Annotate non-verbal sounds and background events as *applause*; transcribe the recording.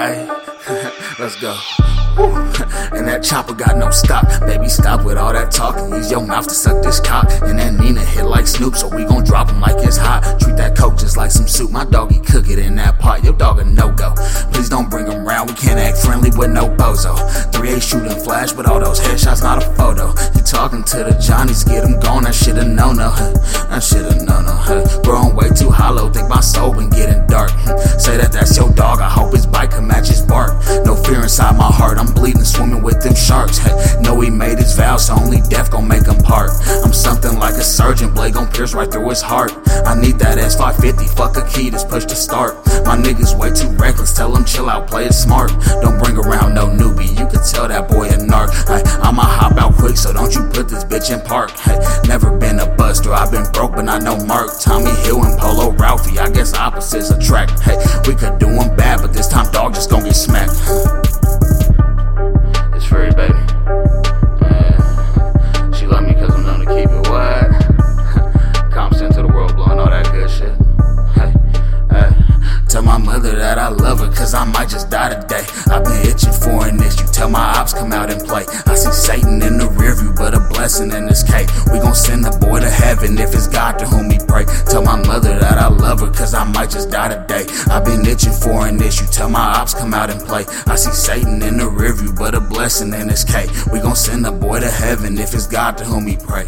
Alright, *laughs* let's go. *laughs* and that chopper got no stop. Baby, stop with all that talking. Use your mouth to suck this cock. And that Nina hit like Snoop, so we gon' drop him like it's hot. Treat that coke just like some soup. My doggy cook it in that pot. Your dog a no go. Please don't bring him round. We can't act friendly with no bozo. 3A shooting flash with all those headshots, not a photo. You talking to the Johnnies, get him gone. That shit a known no. *laughs* That shit a known no. Growing way too hollow. Think my soul been getting dark. Say that that's your dog. I hope inside my heart. I'm bleeding, swimming with them sharks. Hey, know he made his vows, so only death gon' make him part. I'm something like a surgeon, blade gon' pierce right through his heart. I need that S550, fuck a key, just push to start. My niggas way too reckless, tell him chill out, play it smart. Don't bring around no newbie, you can tell that boy a narc. Hey, I'ma hop out quick, so don't you put this bitch in park. Hey, never been a buster, I've been broke, but I know Mark. Tommy Hill and Polo Ralphie, I guess opposites attract. Hey, we could do him bad, but this time dog just gon' get smacked. My mother that I love her cause I might just die today. I've been itching for an issue. Tell my ops come out and play. I see Satan in the rear view, but a blessing in this cake. We gon' send the boy to heaven if it's God to whom we pray. Tell my mother that I love her cause I might just die today. I've been itching for an issue. Tell my ops come out and play. I see Satan in the rear view, but a blessing in this cake. We gon' send the boy to heaven if it's God to whom we pray.